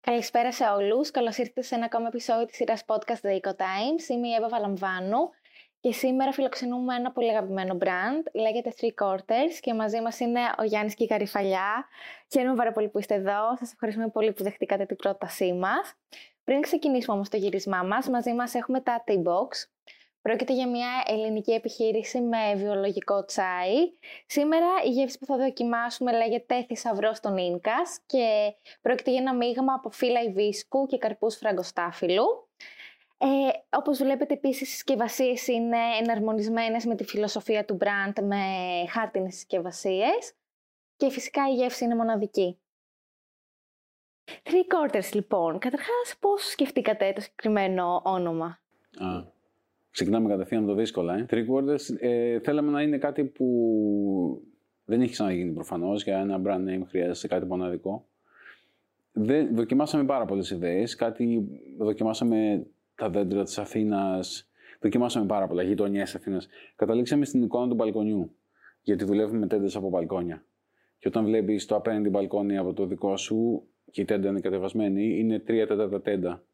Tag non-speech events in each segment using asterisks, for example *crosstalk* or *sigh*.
Καλησπέρα σε όλους. Καλώς ήρθατε σε ένα ακόμα επεισόδιο της σειράς podcast The Eco Times. Είμαι η Εύα Βαλαμβάνου και σήμερα φιλοξενούμε ένα πολύ αγαπημένο brand. Λέγεται Three Quarters και μαζί μας είναι ο Γιάννης Κικαριφαλιά. Χαίρομαι πάρα πολύ που είστε εδώ. Σας ευχαριστούμε πολύ που δεχτήκατε την πρότασή μας. Πριν ξεκινήσουμε όμως το γυρισμά μας, μαζί μας έχουμε τα Tea Box Πρόκειται για μια ελληνική επιχείρηση με βιολογικό τσάι. Σήμερα η γεύση που θα δοκιμάσουμε λέγεται θησαυρό των Ίνκας και πρόκειται για ένα μείγμα από φύλλα υβίσκου και καρπούς φραγκοστάφυλλου. Ε, όπως βλέπετε επίσης οι συσκευασίες είναι εναρμονισμένες με τη φιλοσοφία του brand με χάρτινες συσκευασίες. και φυσικά η γεύση είναι μοναδική. Three quarters λοιπόν. Καταρχάς πώς σκεφτήκατε το συγκεκριμένο όνομα; Α, Ξεκινάμε κατευθείαν το δύσκολα. Ε. Three quarters ε, θέλαμε να είναι κάτι που δεν έχει ξαναγίνει προφανώς. Για ένα brand name χρειάζεται κάτι μοναδικό. Δεν, δοκιμάσαμε πάρα πολλές ιδέες. Κάτι δοκιμάσαμε τα δέντρα της Αθήνας. Δοκιμάσαμε πάρα πολλά γειτονιές Αθήνας. Καταλήξαμε στην εικόνα του μπαλκονιού. Γιατί δουλεύουμε με τέντες από μπαλκόνια. Και όταν βλέπεις το απέναντι μπαλκόνι από το δικό σου και η τέντα είναι κατεβασμένη, είναι τρία τέταρτα τέντα.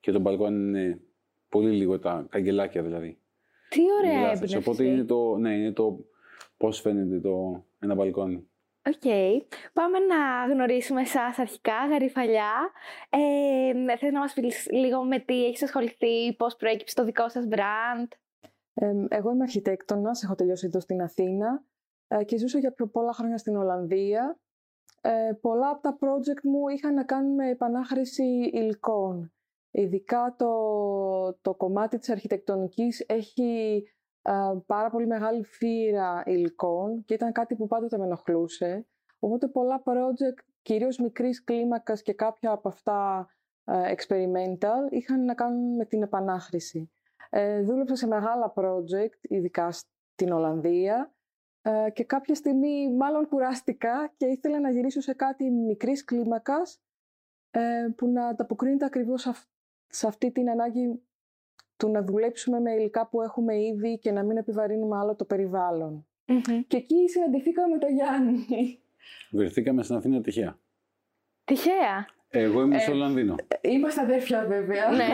Και το μπαλκόνι είναι Πολύ λίγο τα καγκελάκια δηλαδή. Τι ωραία έμπνευση. Οπότε είναι το, ναι, είναι το πώς φαίνεται το, ένα μπαλκόνι. OK. Okay. Πάμε να γνωρίσουμε εσάς αρχικά, Γαρυφαλλιά. Ε, θες να μας πεις λίγο με τι έχεις ασχοληθεί, πώς προέκυψε το δικό σας brand; Ε, εγώ είμαι αρχιτέκτονας, έχω τελειώσει εδώ στην Αθήνα ε, και ζούσα για πιο πολλά χρόνια στην Ολλανδία. Ε, πολλά από τα project μου είχαν να κάνουν με επανάχρηση υλικών. Ειδικά το, το κομμάτι της αρχιτεκτονικής έχει πάρα πολύ μεγάλη φύρα υλικών και ήταν κάτι που πάντοτε με ενοχλούσε. Οπότε πολλά project, κυρίως μικρής κλίμακας και κάποια από αυτά experimental, είχαν να κάνουν με την επανάχρηση. Ε, δούλεψα σε μεγάλα project, ειδικά στην Ολλανδία, ε, και κάποια στιγμή μάλλον κουράστηκα και ήθελα να γυρίσω σε κάτι μικρής κλίμακας ε, που να ανταποκρίνεται ακριβώς σε αυτή την ανάγκη του να δουλέψουμε με υλικά που έχουμε ήδη και να μην επιβαρύνουμε άλλο το περιβαλλον Και εκεί συναντηθήκαμε με τον Γιάννη. Βρεθήκαμε στην Αθήνα τυχαία. Τυχαία; Εγώ ήμουν στο ε, Λονδίνο. Είμαστε αδέρφια βέβαια. Ναι.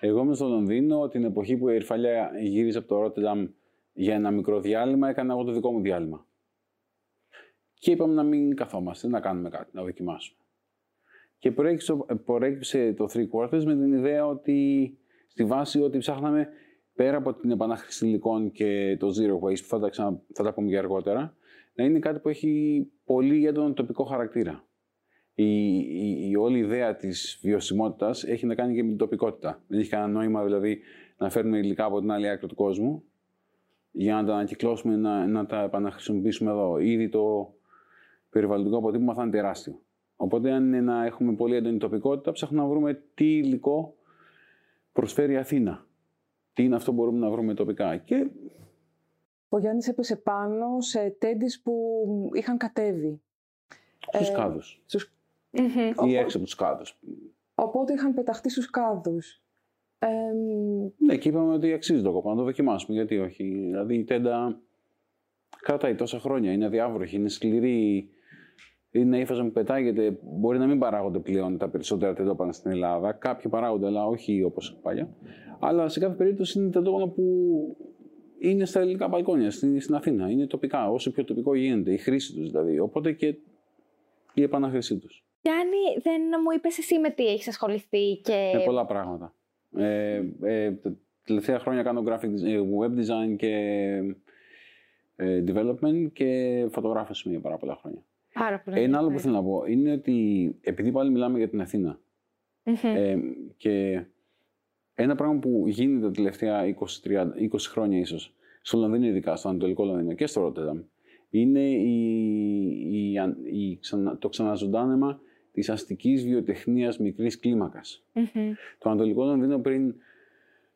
Εγώ ήμουν στο Λονδίνο την εποχή που η Ερφαλιά γύριζε από το Ρότερνταμ για ένα μικρό διάλειμμα, έκανα εγώ το δικό μου διάλειμμα. Και είπαμε να μην καθόμαστε, να κάνουμε κάτι, να δοκιμάσουμε. Και προέκυψε το Three Quarters με την ιδέα ότι στη βάση ότι ψάχναμε πέρα από την επανάχρηση υλικών και το zero waste που θα τα, ξανα, θα τα πούμε και αργότερα, να είναι κάτι που έχει πολύ έντονο τοπικό χαρακτήρα. Η, η, η όλη ιδέα της βιωσιμότητας έχει να κάνει και με την τοπικότητα. Δεν έχει κανένα νόημα δηλαδή να φέρνουμε υλικά από την άλλη άκρη του κόσμου για να τα ανακυκλώσουμε, να, να τα επαναχρησιμοποιήσουμε εδώ. Ήδη το περιβαλλοντικό αποτύπωμα θα είναι τεράστιο. Οπότε, αν είναι να έχουμε πολύ έντονη τοπικότητα, ψάχνουμε να βρούμε τι υλικό προσφέρει η Αθήνα. Τι είναι αυτό που μπορούμε να βρούμε τοπικά. Και... Ο Γιάννης έπεσε πάνω σε τέντις που είχαν κατέβει. Στους ε, κάδους. Στους... Mm-hmm. Ή έξω από τους κάδους. Οπότε είχαν πεταχτεί στους κάδους. Ε, ναι, και είπαμε ότι αξίζει το κόπο να το δοκιμάσουμε. Γιατί όχι. Δηλαδή η τέντα κρατάει τόσα χρόνια. Είναι αδιάβροχη, είναι σκληρή είναι ύφασμα που πετάγεται. Μπορεί να μην παράγονται πλέον τα περισσότερα τεντόπανα στην Ελλάδα. Κάποιοι παράγονται, αλλά όχι όπως παλιά. Αλλά σε κάθε περίπτωση είναι τεντόπανα που είναι στα ελληνικά μπαλκόνια στην, στην Αθήνα. Είναι τοπικά, όσο πιο τοπικό γίνεται. Η χρήση τους δηλαδή. Οπότε και η επαναχρήσή τους. Γιάννη, δεν μου είπες εσύ με τι έχεις ασχοληθεί και. Με πολλά πράγματα. Ε, ε, τα τελευταία χρόνια κάνω graphic ε, web design και ε, development και φωτογράφηση για πάρα πολλά χρόνια. Πάρα πολύ. Ένα άλλο που θέλω να πω είναι ότι επειδή πάλι μιλάμε για την αθηνα ε, και ένα πράγμα που γίνεται τα τελευταία 20, 30, 20 χρόνια ίσω, στο Λονδίνο ειδικά, στο Ανατολικό Λονδίνο και στο Ρότερνταμ, είναι η, η, η, το ξαναζωντάνεμα της αστικής βιοτεχνίας μικρής Το Ανατολικό Λονδίνο πριν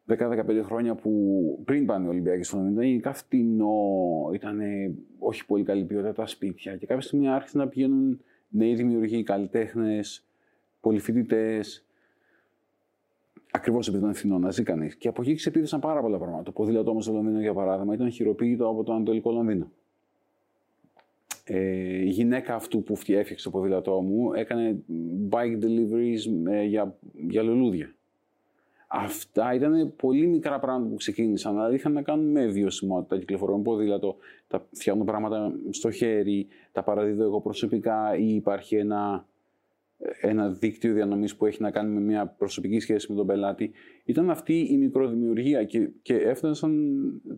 10-15 χρόνια που πριν πάνε οι Ολυμπιακοί στο Λονδίνο ήταν γενικά φτηνό, ήταν όχι πολύ καλή ποιότητα τα σπίτια και κάποια στιγμή άρχισαν να πηγαίνουν νέοι δημιουργοί, καλλιτέχνες, πολυφοιτητές Ακριβώς επειδή ήταν φθηνό να ζει κανείς. Και από εκεί ξεπίδησαν πάρα πολλά πράγματα. Το ποδήλατό όμως στο Λονδίνο, για παράδειγμα, ήταν χειροποίητο από το Ανατολικό Λονδίνο. Ε, η γυναίκα αυτού που έφτιαξε το ποδήλατό μου έκανε bike deliveries ε, για, για λουλούδια. Αυτά ήταν πολύ μικρά πράγματα που ξεκίνησαν, αλλά είχαν να κάνουν με βιωσιμότητα. Κυκλοφορώ με ποδήλατο, τα φτιάχνω πράγματα στο χέρι, τα παραδίδω εγώ προσωπικά ή υπάρχει ένα, ένα δίκτυο διανομής που έχει να κάνει με μια προσωπική σχέση με τον πελάτη. Ήταν αυτή η μικροδημιουργία και, και έφτασαν,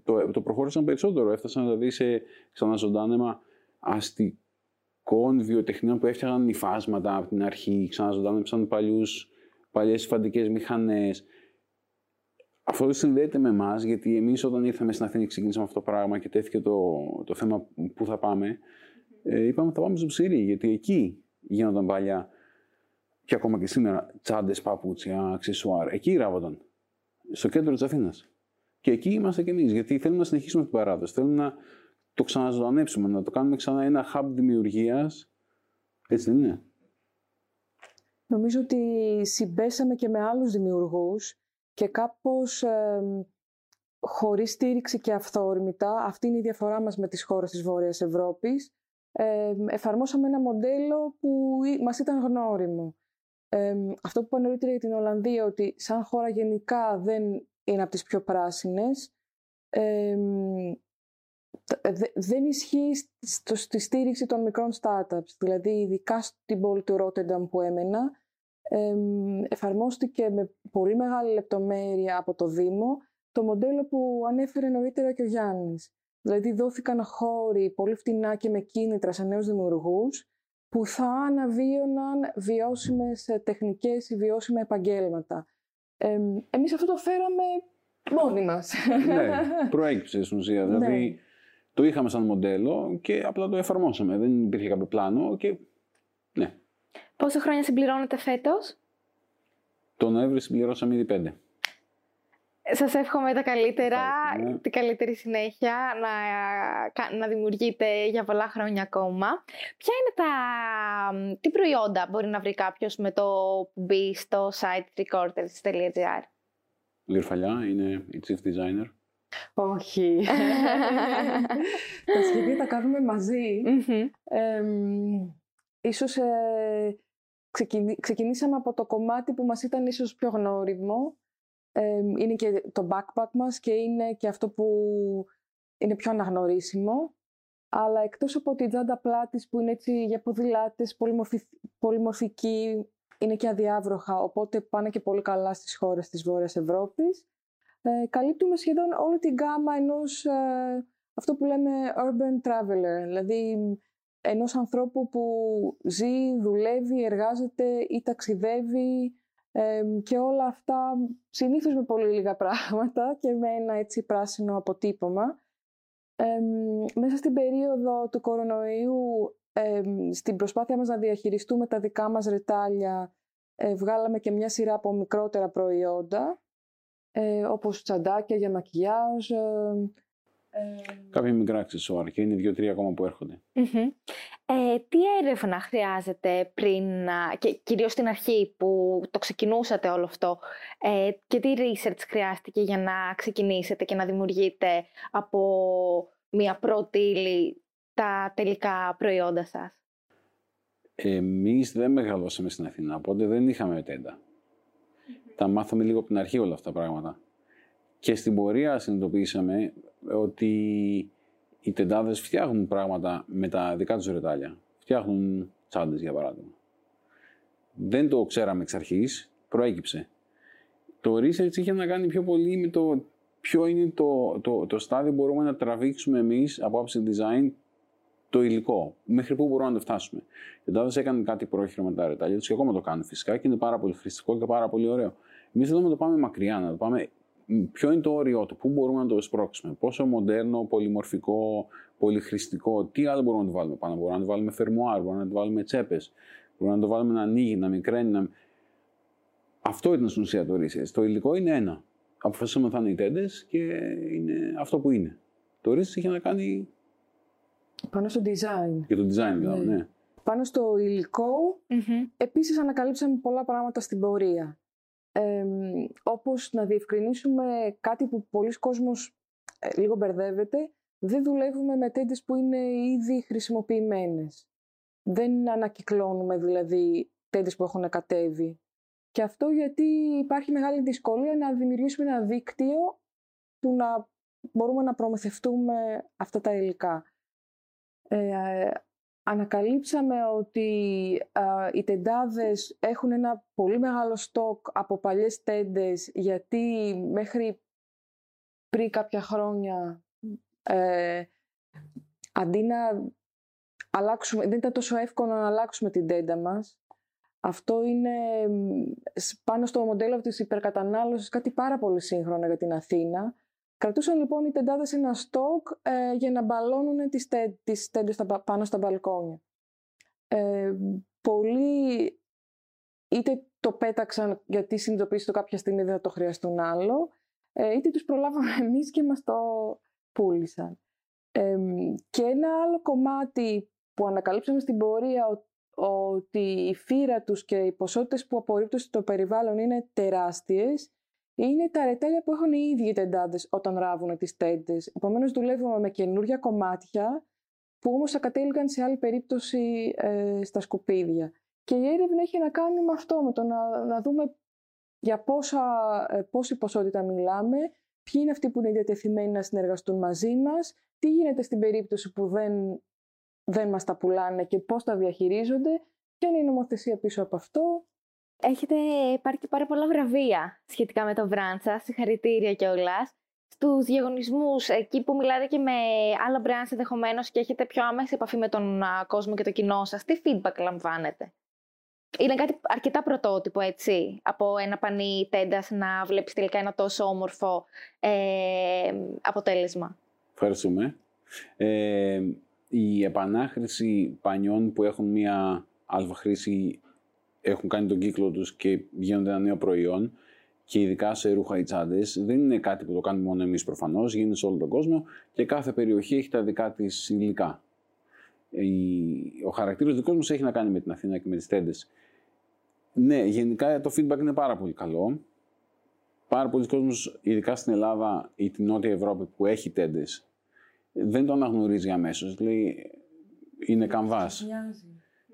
το, το προχώρησαν περισσότερο. Έφτασαν δηλαδή σε ξαναζωντάνεμα αστικών βιοτεχνιών που έφτιαχναν υφάσματα από την αρχή, ξαναζωντάνεψαν παλιούς, παλιές φαντικές μηχανές. Αυτό συνδέεται με εμάς, γιατί εμείς όταν ήρθαμε στην Αθήνα και ξεκίνησαμε αυτό το πράγμα και τέθηκε το, το θέμα που θα πάμε, ε, είπαμε θα πάμε στο ψήρι, γιατί εκεί γίνονταν παλιά και ακόμα και σήμερα τσάντες, παπούτσια, αξεσουάρ. Εκεί ράβονταν. Στο κέντρο της Αθήνας. Και εκεί είμαστε κι εμείς, γιατί θέλουμε να συνεχίσουμε την παράδοση. Θέλουμε να το ξαναζωντανέψουμε, να το κάνουμε ξανά ένα hub δημιουργίας. Έτσι δεν είναι; Νομίζω ότι συμπέσαμε και με άλλους δημιουργούς και κάπως ε, χωρίς στήριξη και αυθόρμητα, αυτή είναι η διαφορά μας με τις χώρες της Βόρειας Ευρώπης, ε, εφαρμόσαμε ένα μοντέλο που μας ήταν γνώριμο. Ε, αυτό που είπα νωρίτερα για την Ολλανδία, ότι σαν χώρα γενικά δεν είναι από τις πιο πράσινες, ε, δεν ισχύει στη στήριξη των μικρών startups. Δηλαδή, ειδικά στην πόλη του Ρότερνταμ που έμενα, εφαρμόστηκε με πολύ μεγάλη λεπτομέρεια από το Δήμο το μοντέλο που ανέφερε νωρίτερα και ο Γιάννης. Δηλαδή δόθηκαν χώροι πολύ φτηνά και με κίνητρα σε νέους δημιουργούς που θα αναβίωναν βιώσιμες ε, τεχνικές ή βιώσιμα επαγγέλματα. Ε, εμείς αυτό το φέραμε μόνοι μας. Ναι, προέκυψε στην ουσία. Ναι. Δηλαδή το είχαμε σαν μοντέλο και απλά το εφαρμόσαμε. Δεν υπήρχε κάποιο πλάνο και ναι, Πόσα χρόνια συμπληρώνετε φέτος; Το Νοέμβριο συμπληρώσαμε ήδη πέντε. Σας εύχομαι τα καλύτερα, την καλύτερη συνέχεια, να, να δημιουργείτε για πολλά χρόνια ακόμα. Ποια είναι τα... Τι προϊόντα μπορεί να βρει κάποιος με το που μπει στο site recorders.gr Λιρφαλιά είναι η chief designer. Όχι. τα σχέδια τα κάνουμε μαζί. ίσως ε, ξεκινήσαμε από το κομμάτι που μας ήταν ίσως πιο γνώριμο. είναι και το backpack μας και είναι και αυτό που είναι πιο αναγνωρίσιμο. Αλλά εκτός από τη τζάντα πλάτης που είναι έτσι για ποδηλάτες, πολυμορφική, είναι και αδιάβροχα, οπότε πάνε και πολύ καλά στις χώρες της Βόρειας Ευρώπης. Ε, καλύπτουμε σχεδόν όλη την γάμα ενός, ε, αυτό που λέμε urban traveler, δηλαδή ενός ανθρώπου που ζει, δουλεύει, εργάζεται ή ταξιδεύει και όλα αυτά συνήθως με πολύ λίγα πράγματα και με ένα έτσι πράσινο αποτύπωμα. μέσα στην περίοδο του κορονοϊού, στην προσπάθεια μας να διαχειριστούμε τα δικά μας ρετάλια, ε, βγάλαμε και μια σειρά από μικρότερα προϊόντα, ε, όπως τσαντάκια για μακιγιάζ, ε... Κάποια μικρά αξεσουάρ και είναι δύο-τρία ακόμα που ερχονται Ε, τι έρευνα χρειάζεται πριν, και κυρίως στην αρχή που το ξεκινούσατε όλο αυτό, ε, και τι research χρειάστηκε για να ξεκινήσετε και να δημιουργείτε από μια πρώτη ύλη τα τελικά προϊόντα σας; Εμείς δεν μεγαλώσαμε στην Αθήνα, οπότε δεν είχαμε τέντα. Τα μάθαμε λίγο από την αρχή όλα αυτά τα πράγματα. Και στην πορεία συνειδητοποιήσαμε ότι οι τεντάδες φτιάχνουν πράγματα με τα δικά τους ρετάλια. Φτιάχνουν τσάντες, για παράδειγμα. Δεν το ξέραμε εξ αρχής, προέκυψε. Το research είχε να κάνει πιο πολύ με το ποιο είναι το, το, το στάδιο που μπορούμε να τραβήξουμε εμείς από άψη design το υλικό. Μέχρι πού μπορούμε να το φτάσουμε. Οι τεντάδες έκανε κάτι πρόχειρο με τα ρετάλια τους και ακόμα το κάνουν φυσικά και είναι πάρα πολύ χρηστικό και πάρα πολύ ωραίο. Εμείς θέλουμε να το πάμε μακριά, να το πάμε ποιο είναι το όριό του, πού μπορούμε να το σπρώξουμε, πόσο μοντέρνο, πολυμορφικό, πολυχρηστικό, τι άλλο μπορούμε να το βάλουμε πάνω. Μπορούμε να το βάλουμε φερμουάρ, μπορούμε να το βάλουμε τσέπες, μπορούμε να το βάλουμε να ανοίγει, να μικραίνει. Να... Αυτό ήταν στην ουσία το research. Το υλικό είναι ένα. Αποφασίσαμε θα είναι οι τέντες και είναι αυτό που είναι. Το research είχε να κάνει. Πάνω στο design. Και το design, ναι. ναι. Πάνω στο υλικό, mm-hmm. επίσης ανακαλύψαμε πολλά πράγματα στην πορεία. Ε, όπως να διευκρινίσουμε κάτι που πολλοί κόσμος ε, λίγο μπερδεύεται, δεν δουλεύουμε με τέντες που είναι ήδη χρησιμοποιημένες. Δεν ανακυκλώνουμε δηλαδή τέντες που έχουν κατέβει. Και αυτό γιατί υπάρχει μεγάλη δυσκολία να δημιουργήσουμε ένα δίκτυο που να μπορούμε να προμηθευτούμε αυτά τα υλικά. Ε, ανακαλύψαμε ότι οι τεντάδες έχουν ένα πολύ μεγάλο στόκ από παλιές τέντες γιατί μέχρι πριν κάποια χρόνια ε, αντί να αλλάξουμε, δεν ήταν τόσο εύκολο να αλλάξουμε την τέντα μας. Αυτό είναι πάνω στο μοντέλο της υπερκατανάλωσης κάτι πάρα πολύ σύγχρονο για την Αθήνα. Κρατούσαν λοιπόν οι τεντάδες ένα στόκ ε, για να μπαλώνουν τις, τε, τις τέντες πάνω στα μπαλκόνια. Ε, πολλοί είτε το πέταξαν γιατί συνειδητοποίησαν το κάποια στιγμή δεν θα το χρειαστούν άλλο, ε, είτε τους προλάβαμε *laughs* εμείς και μας το πούλησαν. και ένα άλλο κομμάτι που ανακαλύψαμε στην πορεία ότι η φύρα τους και οι ποσότητες που απορρίπτουν στο περιβάλλον είναι τεράστιες είναι τα ρετέλια που έχουν οι ίδιοι τεντάδες όταν ράβουν τις τέντες. Επομένως, δουλεύουμε με καινούργια κομμάτια που όμως θα κατέληγαν σε άλλη περίπτωση ε, στα σκουπίδια. Και η έρευνα έχει να κάνει με αυτό, με το να, να δούμε για πόσα, ε, πόση ποσότητα μιλάμε, ποιοι είναι αυτοί που είναι διατεθειμένοι να συνεργαστούν μαζί μας, τι γίνεται στην περίπτωση που δεν, δεν μας τα πουλάνε και πώς τα διαχειρίζονται, ποια είναι η νομοθεσία πίσω από αυτό. Έχετε πάρει και πάρα πολλά βραβεία σχετικά με το brand σας, συγχαρητήρια κιόλας. Στους διαγωνισμούς, εκεί που μιλάτε και με άλλα brands ενδεχομένως και έχετε πιο άμεση επαφή με τον κόσμο και το κοινό σας, τι feedback λαμβάνετε; Είναι κάτι αρκετά πρωτότυπο, έτσι, από ένα πανί τέντας να βλέπεις τελικά ένα τόσο όμορφο ε, αποτέλεσμα; Ευχαριστούμε. Ε, η επανάχρηση πανιών που έχουν μία αλφα χρήση έχουν κάνει τον κύκλο τους και γίνονται ένα νέο προϊόν και ειδικά σε ρούχα ή τσάντες, δεν είναι κάτι που το κάνουμε μόνο εμείς προφανώς, γίνεται σε όλο τον κόσμο και κάθε περιοχή έχει τα δικά της υλικά. Ο χαρακτήρας δικός μας έχει να κάνει με την Αθήνα και με τις τέντες. Ναι, γενικά το feedback είναι πάρα πολύ καλό. Πάρα πολλοί κόσμοι, ειδικά στην Ελλάδα ή την Νότια Ευρώπη που έχει τέντες, δεν το αναγνωρίζει αμέσως. Λέει, είναι καμβάς. Και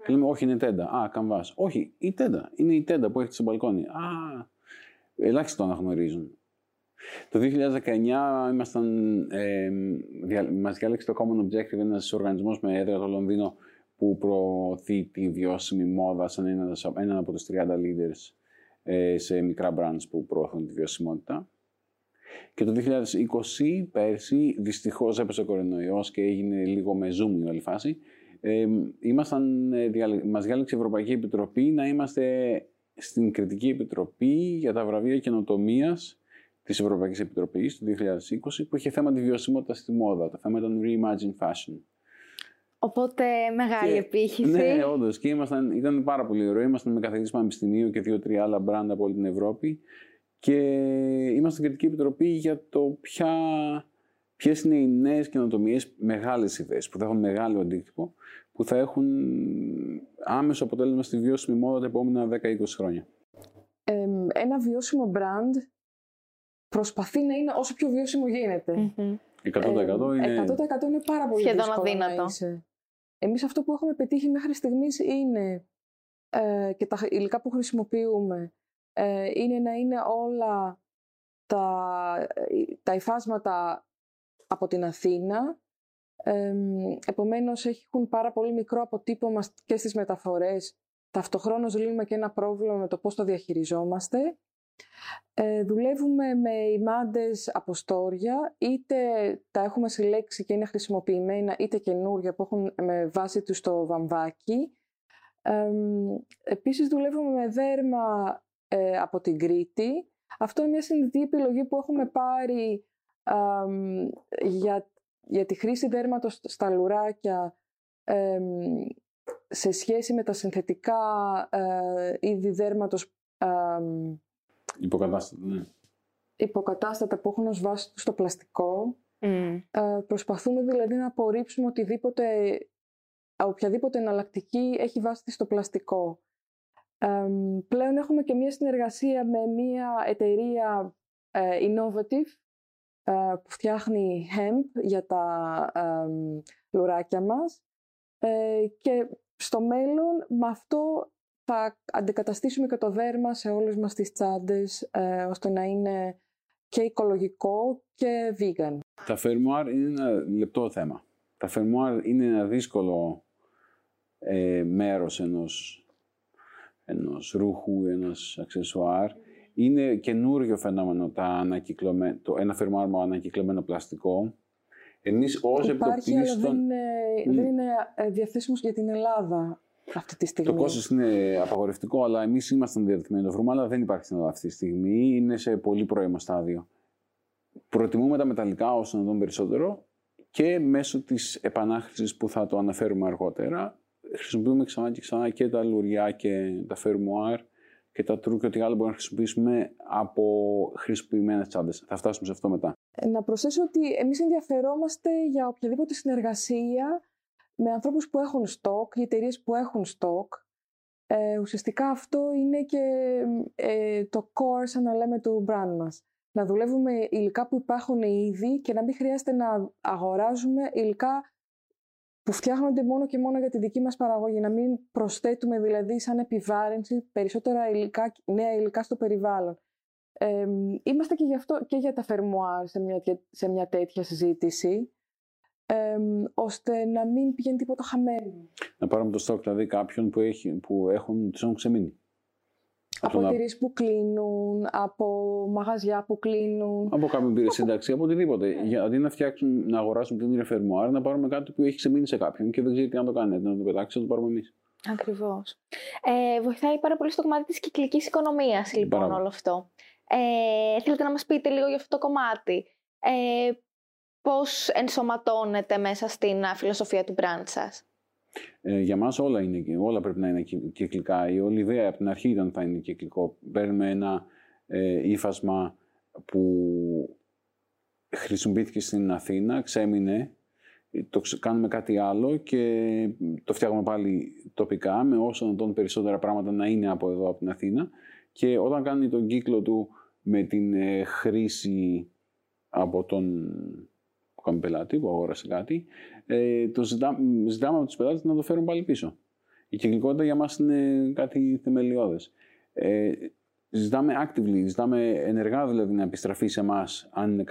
λέμε, Όχι, είναι τέντα. Α, καμβάς. Όχι, η τέντα. Είναι η τέντα που έχει στο μπαλκόνι. Α, ελάχιστο το αναγνωρίζουν. Το 2019 ήμασταν, ε, μας διάλεξε το Common Objective, ένας οργανισμός με έδρα το Λονδίνο, που προωθεί τη βιώσιμη μόδα σαν έναν από τους 30 leaders ε, σε μικρά brands που προωθούν τη βιωσιμότητα. Και το 2020, πέρσι, δυστυχώς έπεσε ο κορονοϊός και έγινε λίγο με zoom η όλη φάση. Ε, ήμασταν, ε, μας διάλεξε η Ευρωπαϊκή Επιτροπή να είμαστε στην Κριτική Επιτροπή για τα βραβεία καινοτομίας της Ευρωπαϊκής Επιτροπής του 2020, που είχε θέμα τη βιωσιμότητα στη μόδα. Το θέμα ήταν Reimagine Fashion. Οπότε μεγάλη και, επίχυση. Ναι, όντως. Και ήμασταν, ήταν πάρα πολύ ωραίο. Ήμασταν με καθηγητή πανεπιστημίου και δύο-τρία άλλα μπράντα από όλη την Ευρώπη. Και ήμασταν στην Κριτική Επιτροπή για το ποια, ποιες είναι οι νέες καινοτομίες, μεγάλες ιδέες που θα έχουν μεγάλο αντίκτυπο, που θα έχουν άμεσο αποτέλεσμα στη βιώσιμη μόδα τα επόμενα 10-20 χρόνια; Ε, ένα βιώσιμο brand προσπαθεί να είναι όσο πιο βιώσιμο γίνεται. 100% είναι... 100% είναι πάρα πολύ Σχεδόν δύσκολο αδύνατο. να είσαι. Εμείς αυτό που έχουμε πετύχει μέχρι στιγμής είναι ε, και τα υλικά που χρησιμοποιούμε ε, είναι να είναι όλα τα, τα υφάσματα από την Αθήνα. Ε, επομένως έχουν πάρα πολύ μικρό αποτύπωμα και στις μεταφορές. Ταυτοχρόνως λύνουμε και ένα πρόβλημα με το πώς το διαχειριζόμαστε. Ε, δουλεύουμε με ημάντες από στόρια, είτε τα έχουμε συλλέξει και είναι χρησιμοποιημένα, είτε καινούργια που έχουν με βάση τους το βαμβάκι. Ε, επίσης δουλεύουμε με δέρμα ε, από την Κρήτη. Αυτό είναι μια συνειδητή επιλογή που έχουμε πάρει για, για τη χρήση δέρματος στα λουράκια σε σχέση με τα συνθετικά ε, είδη δέρματος Υποκατάστατα, ναι. Υποκατάστατα που έχουν ως βάση στο πλαστικό. Mm. Ε, προσπαθούμε δηλαδή να απορρίψουμε οτιδήποτε, οποιαδήποτε εναλλακτική έχει βάση στο πλαστικό. πλέον έχουμε και μια συνεργασία με μια εταιρεία ε, innovative ε, που φτιάχνει hemp για τα λουράκια μας και στο μέλλον με αυτό θα αντικαταστήσουμε και το δέρμα σε όλες μας τις τσάντες ώστε να είναι και οικολογικό και vegan. Τα φερμουάρ είναι ένα λεπτό θέμα. Τα φερμουάρ είναι ένα δύσκολο ε, μέρος ενός, ενός ρούχου, ενός αξεσουάρ. Είναι καινούριο φαινόμενο τα το ένα φερμουάρ με ανακυκλωμένο πλαστικό. Εμείς ως Υπάρχει, αλλά δεν είναι, δεν είναι ε, διαθέσιμος για την Ελλάδα αυτή τη στιγμή. Το κόστος είναι απαγορευτικό, αλλά εμείς ήμασταν διαδεθειμένοι να το βρούμε, αλλά δεν υπάρχει στην Ελλάδα αυτή τη στιγμή. Είναι σε πολύ πρώιμο στάδιο. Προτιμούμε τα μεταλλικά όσο να δούμε περισσότερο και μέσω της επανάχρησης που θα το αναφέρουμε αργότερα χρησιμοποιούμε ξανά και ξανά και τα λουριά και τα φερμουάρ και τα τρου και ό,τι άλλο μπορούμε να χρησιμοποιήσουμε από χρησιμοποιημένε τσάντες. Θα φτάσουμε σε αυτό μετά. Ε, να προσθέσω ότι εμείς ενδιαφερόμαστε για οποιαδήποτε συνεργασία με ανθρώπους που έχουν στόκ, για εταιρείες που έχουν στόκ. Ε, ουσιαστικά αυτό είναι και ε, το core, σαν να λέμε, του brand μας να δουλεύουμε υλικά που υπάρχουν ήδη και να μην χρειάζεται να αγοράζουμε υλικά που φτιάχνονται μόνο και μόνο για τη δική μας παραγωγή. Να μην προσθέτουμε δηλαδή σαν επιβάρυνση περισσότερα υλικά, νέα υλικά στο περιβάλλον. Ε, είμαστε και, γι αυτό, και για τα φερμουάρ σε μια, σε μια τέτοια συζήτηση, ε, ώστε να μην πηγαίνει τίποτα χαμένο. Να πάρουμε το στόκ δηλαδή κάποιων που, έχει, που έχουν, τους έχουν ξεμείνει. Από εταιρείε που κλείνουν, από μαγαζιά που κλείνουν. Από κάποια υπηρεσία σύνταξη, από οτιδήποτε. Ναι. Για αντί να φτιάξουν, να αγοράσουν την ίδια φερμουάρ, να πάρουμε κάτι που έχει ξεμείνει σε κάποιον και δεν ξέρει τι να το κάνει. Να το πετάξει, να το πάρουμε εμείς. Ακριβώς. Ε, βοηθάει πάρα πολύ στο κομμάτι της κυκλικής οικονομίας, λοιπόν, όλο αυτό. Ε, θέλετε να μας πείτε λίγο για αυτό το κομμάτι. Ε, Πώς ενσωματώνεται μέσα στην φιλοσοφία του brand σας; Ε, για μας όλα, είναι, όλα πρέπει να είναι κυκλικά. Η όλη ιδέα από την αρχή ήταν θα είναι κυκλικό. Παίρνουμε ένα ε, ύφασμα που χρησιμοποιήθηκε στην Αθήνα, ξέμεινε, το κάνουμε κάτι άλλο και το φτιάχνουμε πάλι τοπικά με όσο να τον περισσότερα πράγματα να είναι από εδώ, από την Αθήνα και όταν κάνει τον κύκλο του με την ε, χρήση από τον κάνει πελάτη που αγόρασε κάτι, ε, το ζητά, ζητάμε από τους πελάτες να το φέρουν πάλι πίσω. Η κυκλικότητα για μας είναι κάτι θεμελιώδες. Ε, ζητάμε actively, ζητάμε ενεργά δηλαδή να επιστραφεί σε εμάς αν,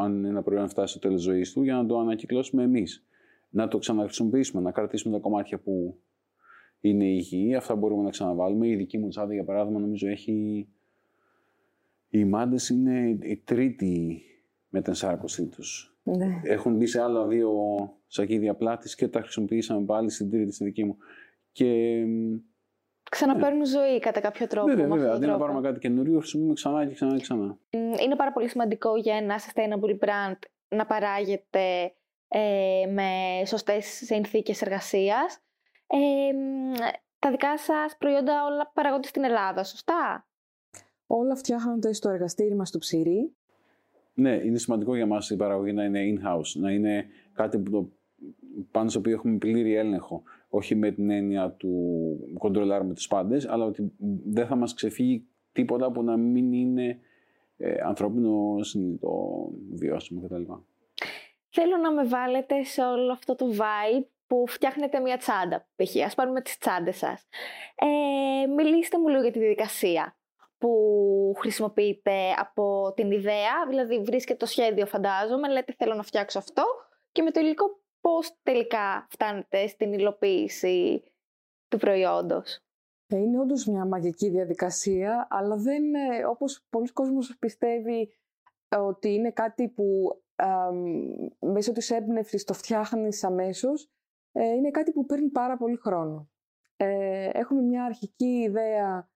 αν ένα προϊόν φτάσει στο τέλος ζωής του για να το ανακυκλώσουμε εμείς. Να το ξαναχρησιμοποιήσουμε, να κρατήσουμε τα κομμάτια που είναι υγιή. Αυτά μπορούμε να ξαναβάλουμε. Η δική μου τσάντα, για παράδειγμα, νομίζω έχει. Οι μάντες είναι η τρίτη μετενσάρκωσή τους. Ναι. Έχουν μπει σε άλλα δύο σακίδια πλάτης και τα χρησιμοποιήσαμε πάλι στην τρίτη στη δική μου. Και... Ξαναπαίρνουν ναι. ζωή κατά κάποιο τρόπο. Βέβαια, βέβαια. Αντί να πάρουμε κάτι καινούριο, χρησιμοποιούμε ξανά και ξανά και ξανά. Είναι πάρα πολύ σημαντικό για ένα sustainable brand να παράγεται ε, με σωστές συνθήκες εργασίας. Ε, τα δικά σας προϊόντα όλα παραγόνται στην Ελλάδα, σωστά; Όλα φτιάχνονται στο εργαστήρι μας στο Ψηρή ναι, είναι σημαντικό για μας η παραγωγή να είναι in-house, να είναι κάτι που το, πάνω στο οποίο έχουμε πλήρη έλεγχο. Όχι με την έννοια του κοντρολάρουμε τους πάντες, αλλά ότι δεν θα μας ξεφύγει τίποτα που να μην είναι ε, ανθρώπινο, συνειδητό, βιώσιμο κτλ. Θέλω να με βάλετε σε όλο αυτό το vibe που φτιάχνετε μια τσάντα. Π.χ. ας πάρουμε τις τσάντες σας. Ε, μιλήστε μου λίγο για τη διαδικασία που χρησιμοποιείτε από την ιδέα, δηλαδή βρίσκετε το σχέδιο φαντάζομαι, λέτε θέλω να φτιάξω αυτό και με το υλικό πώς τελικά φτάνετε στην υλοποίηση του προϊόντος. Ε, είναι όντως μια μαγική διαδικασία, αλλά δεν είναι όπως πολλοί κόσμος πιστεύει ε, ότι είναι κάτι που α, μέσω της έμπνευσης το φτιάχνεις αμέσως. Ε, είναι κάτι που παίρνει πάρα πολύ χρόνο. Ε, έχουμε μια αρχική ιδέα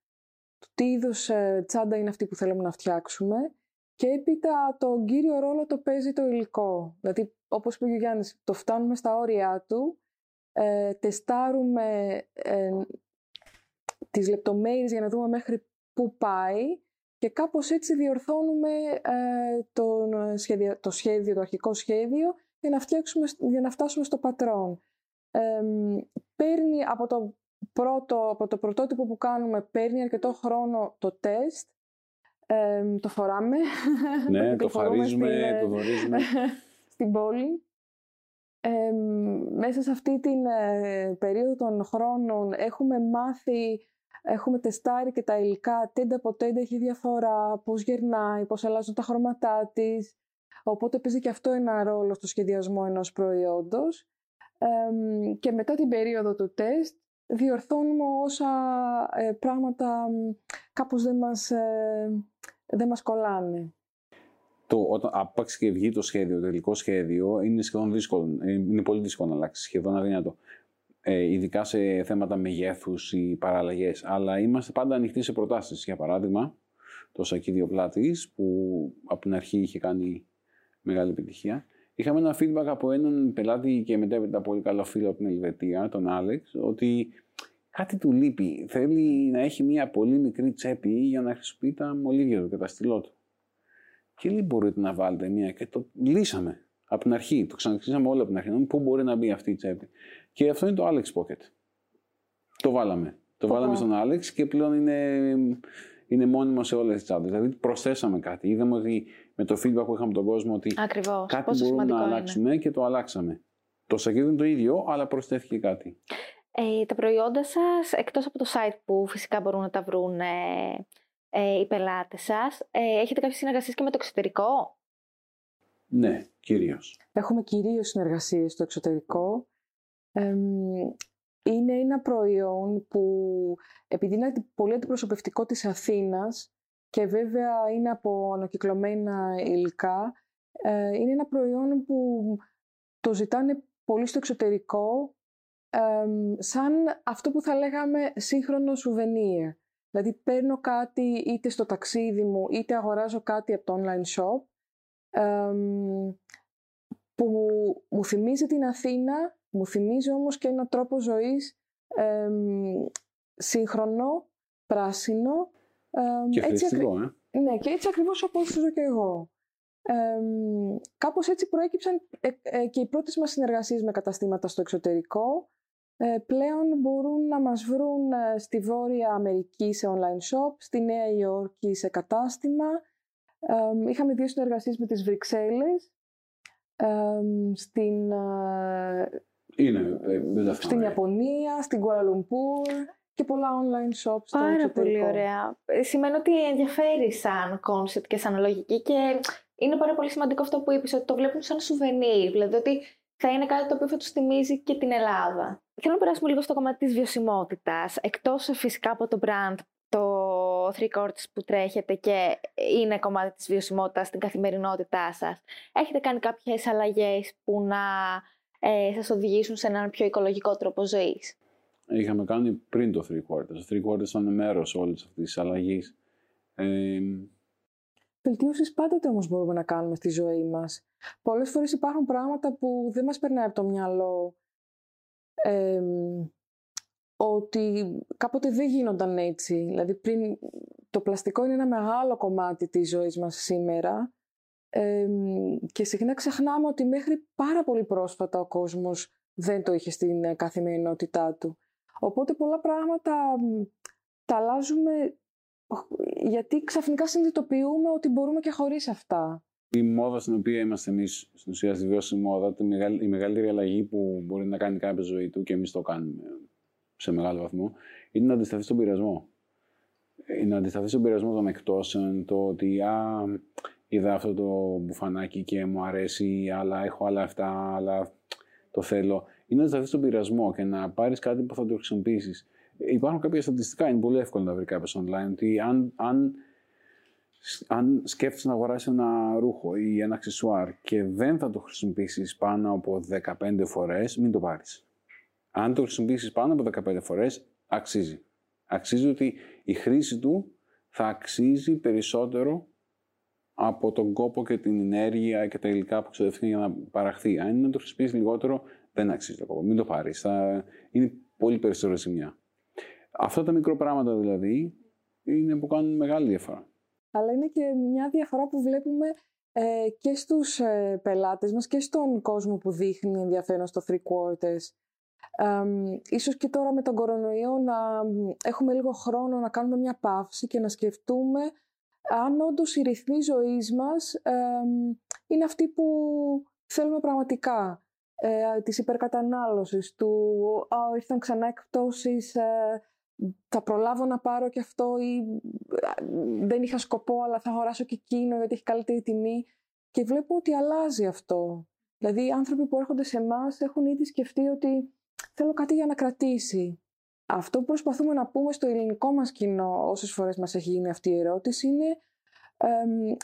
τι είδο ε, τσάντα είναι αυτή που θέλουμε να φτιάξουμε και έπειτα τον κύριο ρόλο το παίζει το υλικό. Δηλαδή, όπως είπε ο Γιάννης, το φτάνουμε στα όρια του, ε, τεστάρουμε ε, τις λεπτομέρειες για να δούμε μέχρι πού πάει και κάπως έτσι διορθώνουμε ε, τον σχέδιο, το σχέδιο, το αρχικό σχέδιο για να, φτιάξουμε, για να φτάσουμε στο πατρόν. παίρνει από το πρώτο, από το πρωτότυπο που κάνουμε παίρνει αρκετό χρόνο το τεστ. Ε, το φοράμε. Ναι, *laughs* το χαρίζουμε, στην, το δωρίζουμε. *laughs* στην πόλη. Ε, μέσα σε αυτή την ε, περίοδο των χρόνων έχουμε μάθει, έχουμε τεστάρει και τα υλικά, τέντα από τέντα έχει διαφορά, πώς γερνάει, πώς αλλάζουν τα χρώματά της. Οπότε παίζει και αυτό ένα ρόλο στο σχεδιασμό ενός προϊόντος. και μετά την περίοδο του τεστ διορθώνουμε όσα ε, πράγματα κάπως δεν μας, ε, δεν μας κολλάνε. Το, όταν άπαξ και βγει το σχέδιο, το τελικό σχέδιο, είναι σχεδόν δύσκολο. Ε, είναι πολύ δύσκολο να αλλάξει, σχεδόν αδύνατο. Ε, ειδικά σε θέματα μεγέθους ή παραλλαγές. Αλλά είμαστε πάντα ανοιχτοί σε προτάσεις. Για παράδειγμα, το σακίδιο πλάτης, που από την αρχή είχε κάνει μεγάλη επιτυχία. Είχαμε ένα feedback από έναν πελάτη και μετέπειτα πολύ καλό φίλο από την Ελβετία, τον Άλεξ, ότι κάτι του λείπει. Θέλει να έχει μια πολύ μικρή τσέπη για να χρησιμοποιεί τα μολύβια του και τα στυλό του. Και λέει μπορείτε να βάλετε μια και το λύσαμε από την αρχή. Το ξαναξήσαμε όλο από την αρχή. Πού μπορεί να μπει αυτή η τσέπη. Και αυτό είναι το Alex Pocket. Το βάλαμε. Το βάλαμε στον Alex και πλέον είναι, είναι μόνιμο σε όλες τις τσάντες. Δηλαδή προσθέσαμε κάτι. Είδαμε ότι με το feedback που είχαμε από τον κόσμο ότι Ακριβώς. κάτι Πόσο μπορούμε να σημαντικό είναι. αλλάξουμε και το αλλάξαμε. Το σακίδι είναι το ίδιο, αλλά προσθέθηκε κάτι. Ε, τα προϊόντα σας, εκτός από το site που φυσικά μπορούν να τα βρουν ε, ε, οι πελάτες σας, ε, έχετε κάποιες συνεργασίες και με το εξωτερικό; Ναι, κυρίως. Έχουμε κυρίως συνεργασίες στο εξωτερικό. Εμ, είναι ένα προϊόν που επειδή είναι αντι- πολύ αντιπροσωπευτικό της Αθήνας και βέβαια είναι από ανακυκλωμένα υλικά, ε, είναι ένα προϊόν που το ζητάνε πολύ στο εξωτερικό εμ, σαν αυτό που θα λέγαμε σύγχρονο σουβενίρ. Δηλαδή παίρνω κάτι είτε στο ταξίδι μου είτε αγοράζω κάτι από το online shop εμ, που μου θυμίζει την Αθήνα, μου θυμίζει όμως και έναν τρόπο ζωής εμ, σύγχρονο, πράσινο. Εμ, Και έτσι χρηστικό, ε. ναι, και έτσι ακριβώς όπως ζω και εγώ. Εμ, κάπως έτσι προέκυψαν ε, ε, και οι πρώτες μας συνεργασίες με καταστήματα στο εξωτερικό. Ε, πλέον μπορούν να μας βρουν ε, στη Βόρεια Αμερική σε online shop, στη Νέα Υόρκη σε κατάστημα. Εμ, είχαμε δύο συνεργασίες με τις Βρυξέλλες, εμ, στην, ε, Είναι, ε, δεν τα στην θυμάμαι. Ιαπωνία, στην Κουάλα Λουμπούρ και πολλά online shops στο Πάρα εξωτερικό. πολύ ωραία. Ε, Σημαίνει ότι ενδιαφέρει σαν concept και σαν λογική και είναι πάρα πολύ σημαντικό αυτό που είπες, ότι το βλέπουν σαν σουβενίρ, δηλαδή ότι θα είναι κάτι το οποίο θα τους θυμίζει και την Ελλάδα. Θέλω να περάσουμε λίγο στο κομμάτι της βιωσιμότητας. Εκτός ε, φυσικά από το brand, το three quarters που τρέχετε και είναι κομμάτι της βιωσιμότητας στην καθημερινότητά σας. Έχετε κάνει κάποιες αλλαγές που να ε, σας οδηγήσουν σε έναν πιο οικολογικό τρόπο ζωής; Είχαμε κάνει πριν το three quarters. Το three quarters ήταν μέρος όλης αυτής της αλλαγής. Ε, Βελτίωσει πάντοτε όμως μπορούμε να κάνουμε στη ζωή μας. Πολλές φορές υπάρχουν πράγματα που δεν μας περνάει από το μυαλό. εμ, ότι κάποτε δεν γίνονταν έτσι. Δηλαδή πριν το πλαστικό είναι ένα μεγάλο κομμάτι της ζωής μας σήμερα εμ, και συχνά ξεχνάμε ότι μέχρι πάρα πολύ πρόσφατα ο κόσμος δεν το είχε στην ε, καθημερινότητά του. Οπότε πολλά πράγματα μ, τα αλλάζουμε γιατί ξαφνικά συνειδητοποιούμε ότι μπορούμε και χωρίς αυτά. η μόδα στην οποία είμαστε εμείς, στην ουσία στη βιώσιμη μόδα, τη μεγαλ- η μεγαλύτερη αλλαγή που μπορεί να κάνει κάποιος ζωή του και εμείς το κάνουμε σε μεγάλο βαθμό, είναι να αντισταθεί στον πειρασμό. Ε, Να αντισταθεί στον πειρασμό των εκτόσεων, το ότι α, είδα αυτό το μπουφανάκι και μου αρέσει, αλλά έχω άλλα αυτά, αλλά το θέλω. Είναι να αντισταθεί στον πειρασμό και να πάρεις κάτι που θα το χρησιμοποιήσεις. Υπάρχουν κάποια στατιστικά, είναι πολύ εύκολο να βρει κάποιος online, ότι αν, αν αν σκέφτεσαι να αγοράσεις ένα ρούχο ή ένα αξεσουάρ και δεν θα το χρησιμοποιήσεις πάνω από 15 φορές, μην το πάρεις. Αν το χρησιμοποιήσεις πάνω από 15 φορές, αξίζει. Αξίζει ότι η χρήση του θα αξίζει περισσότερο από τον κόπο και την ενέργεια και τα υλικά που ξοδεύτηκαν για να παραχθεί. Αν είναι να το χρησιμοποιήσεις λιγότερο, δεν αξίζει το κόπο. Μην το πάρεις. Θα... Είναι πολύ περισσότερο ζημιά. Αυτά τα μικρό πράγματα δηλαδή είναι που κάνουν μεγάλη διαφορά. Αλλά είναι και μια διαφορά που βλέπουμε ε, και στους ε, πελάτες μας και στον κόσμο που δείχνει ενδιαφέρον στο three quarters. ίσως και τώρα με τον κορονοϊό να έχουμε λίγο χρόνο να κάνουμε μια παύση και να σκεφτούμε αν όντως οι ρυθμοί ζωής μας είναι αυτοί που θέλουμε πραγματικά. Ε, της υπερκατανάλωσης, του «Α, ήρθαν ξανά εκπτώσεις, ε, θα προλάβω να πάρω και αυτό» ή «Δεν είχα σκοπό, αλλά θα αγοράσω και εκείνο γιατί έχει καλύτερη τιμή». Και βλέπω ότι αλλάζει αυτό. Δηλαδή, οι άνθρωποι που έρχονται σε εμάς έχουν ήδη σκεφτεί ότι θέλω κάτι για να κρατήσει. Αυτό που προσπαθούμε να πούμε στο ελληνικό μας κοινό, όσες φορές μας έχει γίνει αυτή η ερώτηση, είναι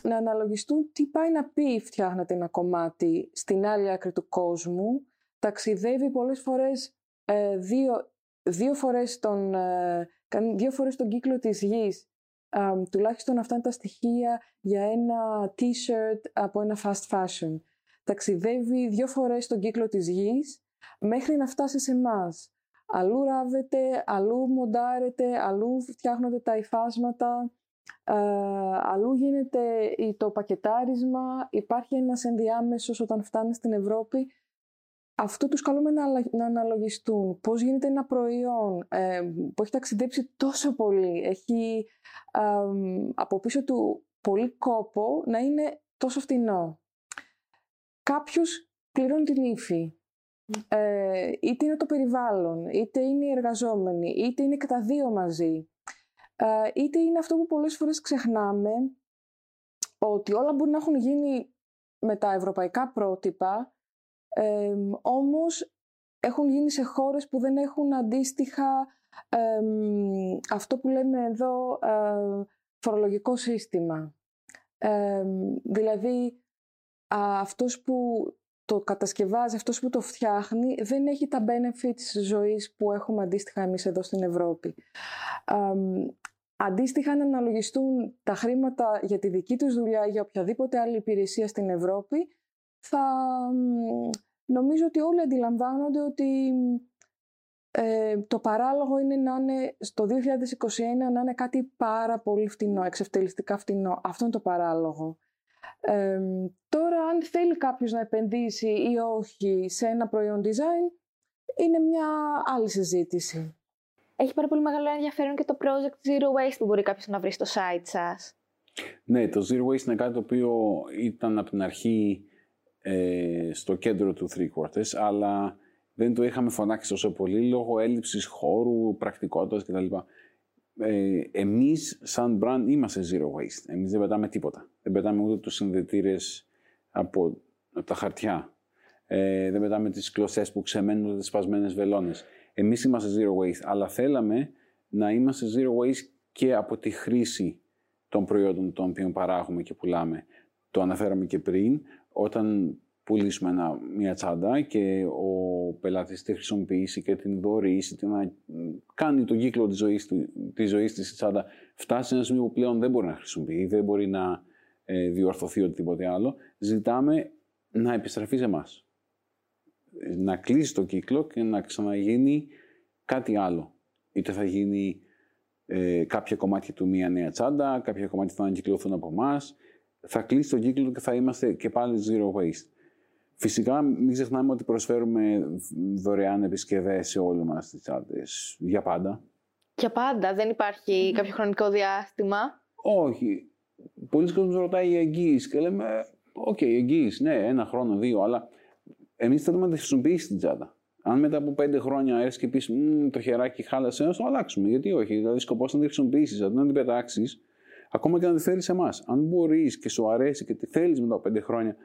να αναλογιστούν τι πάει να πει φτιάχνετε ένα κομμάτι στην άλλη άκρη του κόσμου. Ταξιδεύει πολλές φορές ε, δύο, δύο, φορές τον, ε, δύο φορές τον κύκλο της γης. τουλάχιστον αυτά είναι τα στοιχεία για ένα t-shirt από ένα fast fashion. Ταξιδεύει δύο φορές τον κύκλο της γης μέχρι να φτάσει σε εμάς. Αλλού ράβεται, αλλού μοντάρεται, αλλού φτιάχνονται τα υφάσματα, ε, αλλού γίνεται το πακετάρισμα, υπάρχει ένας ενδιάμεσος όταν φτάνει στην Ευρώπη. Αυτό τους καλούμε να, να αναλογιστούν. Πώς γίνεται ένα προϊόν ε, που έχει ταξιδέψει τόσο πολύ, έχει από πίσω του πολύ κόπο να είναι τόσο φτηνό. Κάποιος πληρώνει την ύφη. Ε, είτε είναι το περιβάλλον, είτε είναι οι εργαζόμενοι, είτε είναι και τα δύο μαζί. Ε, είτε είναι αυτό που πολλές φορές ξεχνάμε, ότι όλα μπορεί να έχουν γίνει με τα ευρωπαϊκά πρότυπα, ε, όμως έχουν γίνει σε χώρες που δεν έχουν αντίστοιχα αυτό που λέμε εδώ ε, φορολογικό σύστημα. δηλαδή, αυτός που το κατασκευάζει, αυτός που το φτιάχνει, δεν έχει τα benefits ζωής που έχουμε αντίστοιχα εμείς εδώ στην Ευρώπη. Αντίστοιχα, να αναλογιστούν τα χρήματα για τη δική τους δουλειά, για οποιαδήποτε άλλη υπηρεσία στην Ευρώπη, θα νομίζω ότι όλοι αντιλαμβάνονται ότι ε, το παράλογο είναι να είναι στο 2021 να είναι κάτι πάρα πολύ φτηνό, εξευτελιστικά φτηνό. Αυτό είναι το παράλογο. τώρα, αν θέλει κάποιος να επενδύσει ή όχι σε ένα προϊόν design, είναι μια άλλη συζήτηση έχει πάρα πολύ μεγάλο ενδιαφέρον και το project Zero Waste που μπορεί κάποιος να βρει στο site σας. Ναι, το Zero Waste είναι κάτι το οποίο ήταν από την αρχή ε, στο κέντρο του Three Quarters, αλλά δεν το είχαμε φωνάξει τόσο πολύ λόγω έλλειψης χώρου, πρακτικότητας κτλ. Ε, εμείς σαν brand είμαστε Zero Waste. Εμείς δεν πετάμε τίποτα. Δεν πετάμε ούτε τους συνδετήρες από τα χαρτιά. Ε, δεν πετάμε τις κλωστές που ξεμένουν ούτε τις σπασμένες βελόνες. Εμείς είμαστε zero waste, αλλά θέλαμε να είμαστε zero waste και από τη χρήση των προϊόντων των οποίων παράγουμε και πουλάμε. Το αναφέραμε και πριν, όταν πουλήσουμε ένα, μια τσάντα και ο πελάτης τη χρησιμοποιήσει και την δωρήσει, να κάνει τον κύκλο της ζωής, της ζωής της τσάντα, φτάσει σε ένα σημείο που πλέον δεν μπορεί να χρησιμοποιεί, δεν μπορεί να ε, διορθωθεί οτιδήποτε άλλο, ζητάμε να επιστραφεί σε εμάς να κλείσει το κύκλο και να ξαναγίνει κάτι άλλο. Είτε θα γίνει ε, κάποια κομμάτια του μία νέα τσάντα, κάποια κομμάτια θα ανακυκλωθούν από εμάς. Θα κλείσει το κύκλο και θα είμαστε και πάλι zero waste. Φυσικά, μην ξεχνάμε ότι προσφέρουμε δωρεάν επισκευές σε όλες μας τις τσάντες. Για πάντα. Για πάντα, δεν υπάρχει κάποιο χρονικό διάστημα. Όχι. Πολλοί κόσμοι ρωτάει για εγγύηση και λέμε, OK, okay, εγγύηση, ναι, ένα χρόνο, δύο, αλλά εμείς θέλουμε να τη χρησιμοποιήσει την τσάντα. Αν μετά από πέντε χρόνια έρθεις και πεις το χεράκι χάλασε, να το αλλάξουμε. Γιατί όχι. Δηλαδή, σκοπός να τη χρησιμοποιήσεις, αντί να την πετάξεις, ακόμα και να τη θέλεις σε εμάς. Αν μπορείς και σου αρέσει και τη θέλεις μετά από πέντε χρόνια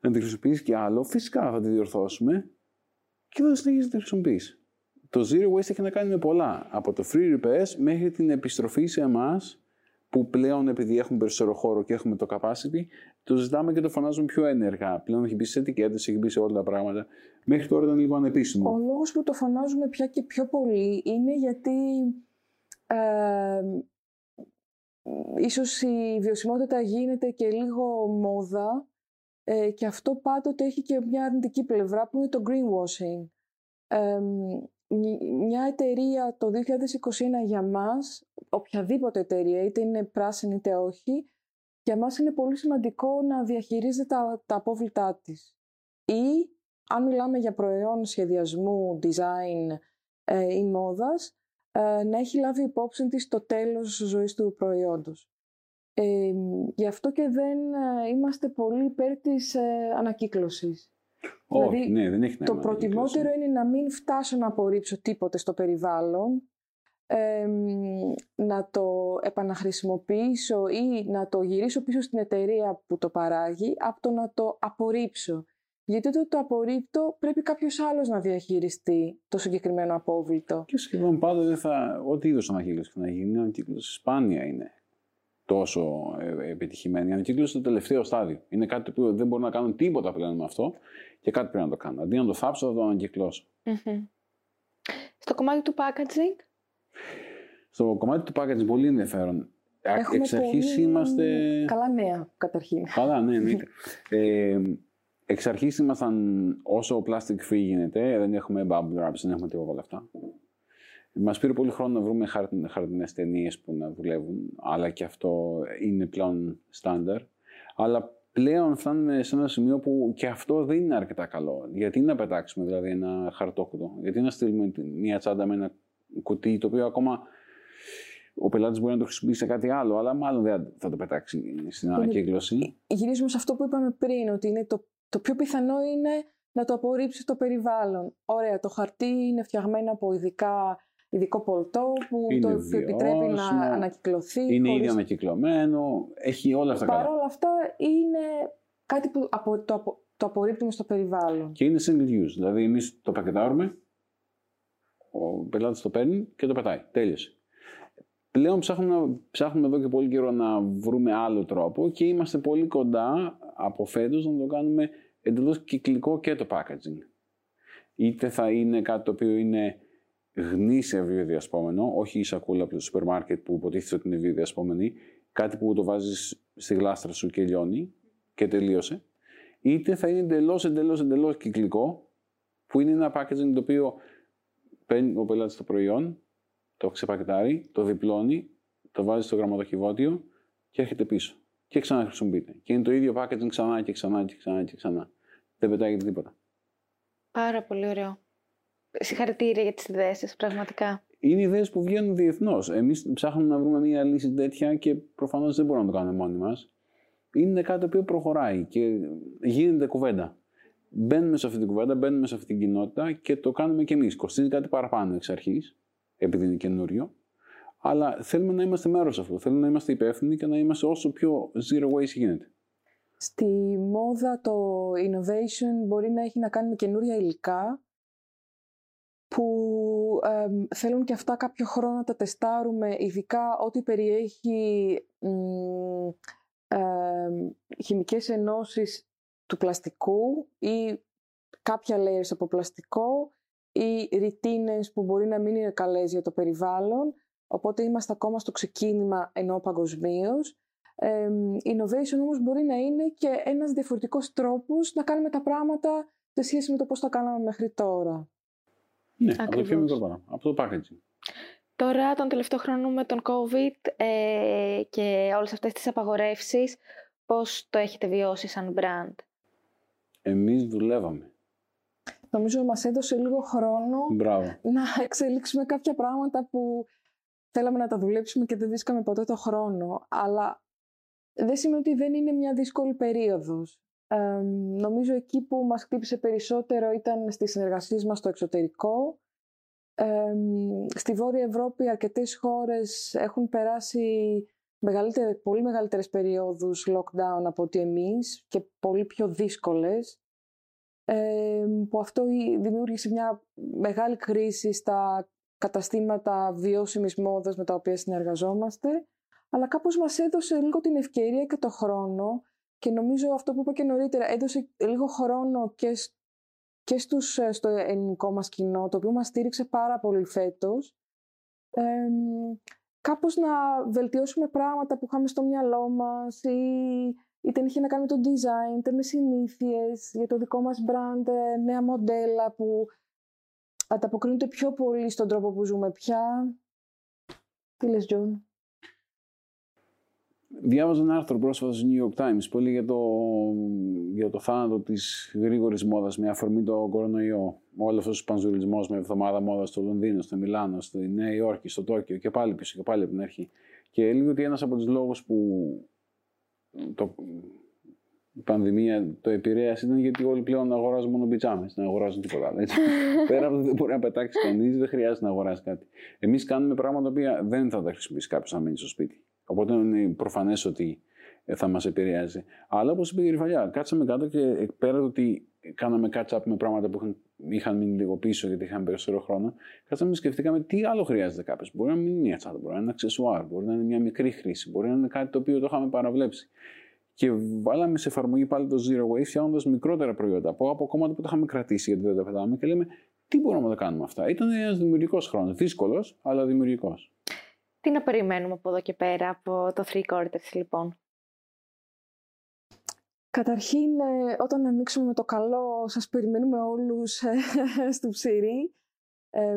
να τη χρησιμοποιήσεις και άλλο, φυσικά θα τη διορθώσουμε και θα συνεχίσεις να τη χρησιμοποιήσει. Το Zero Waste έχει να κάνει με πολλά. Από το Free Repairs μέχρι την επιστροφή σε εμάς που πλέον επειδή έχουμε περισσότερο χώρο και έχουμε το capacity, το ζητάμε και το φωνάζουμε πιο ένεργα. Πλέον έχει μπει σε ετικέτες, έχει μπει σε όλα τα πράγματα. Μέχρι τώρα ήταν λίγο ανεπίσημο. Ο λόγος που το φωνάζουμε πια και πιο πολύ είναι γιατί ε, ίσως η βιωσιμότητα γίνεται και λίγο μόδα ε, και αυτό πάντοτε έχει και μια αρνητική πλευρά που είναι το greenwashing. Ε, μια εταιρεία το 2021 για μας, οποιαδήποτε εταιρεία, είτε είναι πράσινη είτε όχι, για μας είναι πολύ σημαντικό να διαχειρίζεται τα, τα απόβλητά της. Ή αν μιλάμε για προϊόν σχεδιασμού, design ε, ή μόδας, ε, να έχει λάβει υπόψη της το τέλος ζωής του προϊόντος. Ε, γι' αυτό και δεν ε, είμαστε πολύ υπέρ της ε, ανακύκλωσης. Όχι, Δηλαδή, ναι, δεν έχει Το νόημα. προτιμότερο είναι να μην φτάσω να απορρίψω τίποτε στο περιβάλλον, εμ, να το επαναχρησιμοποιήσω ή να το γυρίσω πίσω στην εταιρεία που το παράγει, από το να το απορρίψω. Γιατί όταν το απορρίπτω πρέπει κάποιος άλλος να διαχειριστεί το συγκεκριμένο απόβλητο. Και σχεδόν πάντοτε θα. Ό,τι είδος ανακύκλωση και να γίνει, η ανακύκλωση σπάνια είναι τόσο ε, επιτυχημένη. Η ανακύκλωση είναι το τελευταίο στάδιο. Είναι κάτι το οποίο δεν μπορώ να κάνω τίποτα πλέον με αυτό και κάτι πρέπει να το κάνω. Αντί να το θάψω, θα το ανακυκλώσω. Μμμ. Στο κομμάτι του packaging, Στο κομμάτι του packaging, πολύ ενδιαφέρον. Ε, Έχουμε Εξ αρχής πολύ είμαστε. Καλά νέα, καταρχήν. Καλά, ναι, ναι. ε, εξ αρχής ήμασταν όσο plastic free γίνεται. Δεν έχουμε bubble wraps, δεν έχουμε τίποτα από όλα αυτά. Μας πήρε πολύ χρόνο να βρούμε χαρτινέ ταινίες που να δουλεύουν, αλλά και αυτό είναι πλέον στάνταρ. Αλλά πλέον φτάνουμε σε ένα σημείο που και αυτό δεν είναι αρκετά καλό. Γιατί να πετάξουμε δηλαδή ένα χαρτόκουτο, γιατί να στείλουμε μια τσάντα με ένα κουτί το οποίο ακόμα ο πελάτης μπορεί να το χρησιμοποιήσει σε κάτι άλλο, αλλά μάλλον δεν θα το πετάξει στην ανακύκλωση. Γυρίζουμε σε αυτό που είπαμε πριν, ότι είναι το, το πιο πιθανό είναι να το απορρίψει το περιβάλλον. Ωραία, το χαρτί είναι φτιαγμένο από ειδικά, ειδικό πολτό που Είναι το επιτρέπει να βιώσιμο, ανακυκλωθεί. Είναι χωρίς- ήδη ανακυκλωμένο, έχει όλα αυτά Παρ' καλά. όλα αυτά είναι κάτι που απο, το, απο, το απορρίπτουμε στο περιβάλλον. Και είναι single use. Δηλαδή, εμείς το πακετάρουμε, ο πελάτης το παίρνει και το πετάει. Τέλειωσε. Πλέον ψάχνουμε, ψάχνουμε εδώ και πολύ καιρό να βρούμε άλλο τρόπο και είμαστε πολύ κοντά από φέτος να το κάνουμε εντελώς κυκλικό και το packaging. Είτε θα είναι κάτι το οποίο είναι γνήσια βιοδιασπόμενο, όχι η σακούλα από το σούπερ μάρκετ που υποτίθεται ότι είναι βιοδιασπόμενη, κάτι που το βάζεις στη γλάστρα σου και λιώνει και τελείωσε. Είτε θα είναι εντελώς, εντελώς, εντελώς κυκλικό, που είναι ένα packaging το οποίο παίρνει ο πελάτης το προϊόν, το ξεπακετάρει, το διπλώνει, το βάζει στο γραμματοκιβώτιο και έρχεται πίσω. Και ξαναχρησιμοποιείται. Και είναι το ίδιο packaging ξανά και ξανά και ξανά και ξανά. Δεν πετάγεται τίποτα. πάρα πολύ ωραίο. Συγχαρητήρια για τις ιδέες σας, πραγματικά. Είναι ιδέες που βγαίνουν διεθνώς. Εμείς ψάχνουμε να βρούμε μια λύση τέτοια και προφανώς δεν μπορούμε να το κάνουμε μόνοι μας. Είναι κάτι το οποίο προχωράει και γίνεται κουβέντα. Μπαίνουμε σε αυτή την κουβέντα, μπαίνουμε σε αυτή την κοινότητα και το κάνουμε κι εμείς. Κοστίζει κάτι παραπάνω εξ αρχής, επειδή είναι καινούριο. Αλλά θέλουμε να είμαστε μέρος αυτού. Θέλουμε να είμαστε υπεύθυνοι και να είμαστε όσο πιο zero waste γίνεται. Στη μόδα το innovation μπορεί να έχει να κάνει με καινούρια υλικά που εμ, θέλουν και αυτά κάποιο χρόνο να τα τεστάρουμε, ειδικά ό,τι περιέχει μ, εμ, χημικές ενώσεις του πλαστικού ή κάποια layers από πλαστικό ή ρητίνες που μπορεί να μην είναι καλές για το περιβάλλον. Οπότε είμαστε ακόμα στο ξεκίνημα ενώ παγκοσμίως. innovation όμως μπορεί να είναι και ένας διαφορετικός τρόπος να κάνουμε τα πράγματα σε σχέση με το πώς τα κάναμε μέχρι τώρα. Ναι, από το πιο Ακριβώς. μικρό πράγμα. Από το packaging. Τώρα, τον τελευταίο χρόνο με τον COVID ε, και όλες αυτές τις απαγορεύσεις, πώς το έχετε βιώσει σαν brand; Εμείς δουλεύαμε. Νομίζω μας έδωσε λίγο χρόνο Μπράβο. να εξελίξουμε κάποια πράγματα που θέλαμε να τα δουλέψουμε και δεν βρίσκαμε ποτέ το χρόνο. Αλλά δεν σημαίνει ότι δεν είναι μια δύσκολη περίοδος. Ε, νομίζω εκεί που μας χτύπησε περισσότερο ήταν στις συνεργασίες μας στο εξωτερικό. Ε, στη Βόρεια Ευρώπη αρκετές χώρες έχουν περάσει μεγαλύτερες, πολύ μεγαλύτερες περιόδους lockdown από ότι εμείς και πολύ πιο δύσκολες ε, που αυτό η- δημιούργησε μια μεγάλη κρίση στα καταστήματα βιώσιμης μόδας με τα οποία συνεργαζόμαστε αλλά κάπως μας έδωσε λίγο την ευκαιρία και το χρόνο και νομίζω αυτό που είπα και νωρίτερα έδωσε λίγο χρόνο και, σ- και στους, ε, στο ελληνικό μας κοινό το οποίο μας στήριξε πάρα πολύ φέτος ε, κάπως να βελτιώσουμε πράγματα που είχαμε στο μυαλό μας ή είτε είχε να κάνει με το design, είτε με συνήθειες για το δικό μας brand, ε, νέα μοντέλα που ανταποκρίνονται πιο πολύ στον τρόπο που ζούμε πια. Τι λες, Τζον; Διάβαζα ένα άρθρο πρόσφατα στο New York Times που έλεγε για το, για το θάνατο της γρήγορης μόδας με αφορμή το κορονοϊό. Όλος αυτός ο πανζουλισμό με εβδομάδα μόδας στο Λονδίνο, στο Μιλάνο, στη Νέα Υόρκη, στο Τόκιο και πάλι πίσω και πάλι από την αρχή. Και έλεγε ότι ένας από τους λόγους που το, η πανδημία το επηρέασε ήταν γιατί όλοι πλέον αγοράζουν μόνο πιτζάμε, δεν αγοράζουν τίποτα άλλο. *laughs* Πέρα από το ότι δεν μπορεί να πετάξει κανείς, δεν χρειάζεται να αγοράσει κάτι. Εμείς κάνουμε πράγματα τα δεν θα τα χρησιμοποιήσει κάποιος να μείνει στο σπίτι. Οπότε είναι προφανές ότι ε, θα μας επηρεάζει. Αλλά όπως είπε η Ριβαλιά, κάτσαμε κάτω και πέρα ότι κάναμε catch up με πράγματα που είχαν, είχαν μείνει λίγο πίσω γιατί είχαν περισσότερο χρόνο, κάτσαμε και σκεφτήκαμε τι άλλο χρειάζεται κάποιος. Μπορεί να μην είναι μια τσάντα, μπορεί να είναι ένα αξεσουάρ, μπορεί να είναι μια μικρή χρήση, μπορεί να είναι κάτι το οποίο το είχαμε παραβλέψει. Και βάλαμε σε εφαρμογή πάλι το Zero Waste, φτιάχνοντας μικρότερα προϊόντα από, από κόμματα που τα είχαμε κρατήσει γιατί δεν τα πετάμε και λέμε τι μπορούμε να τα κάνουμε αυτά. Ήταν ένας δημιουργικός χρόνος. Δύσκολος, αλλά δημιουργικός. Τι να περιμένουμε από εδώ και πέρα από το Three Quarters, λοιπόν; Καταρχήν, ε, όταν ανοίξουμε με το καλό, σας περιμένουμε όλους ε, στο ψηρή. Ε,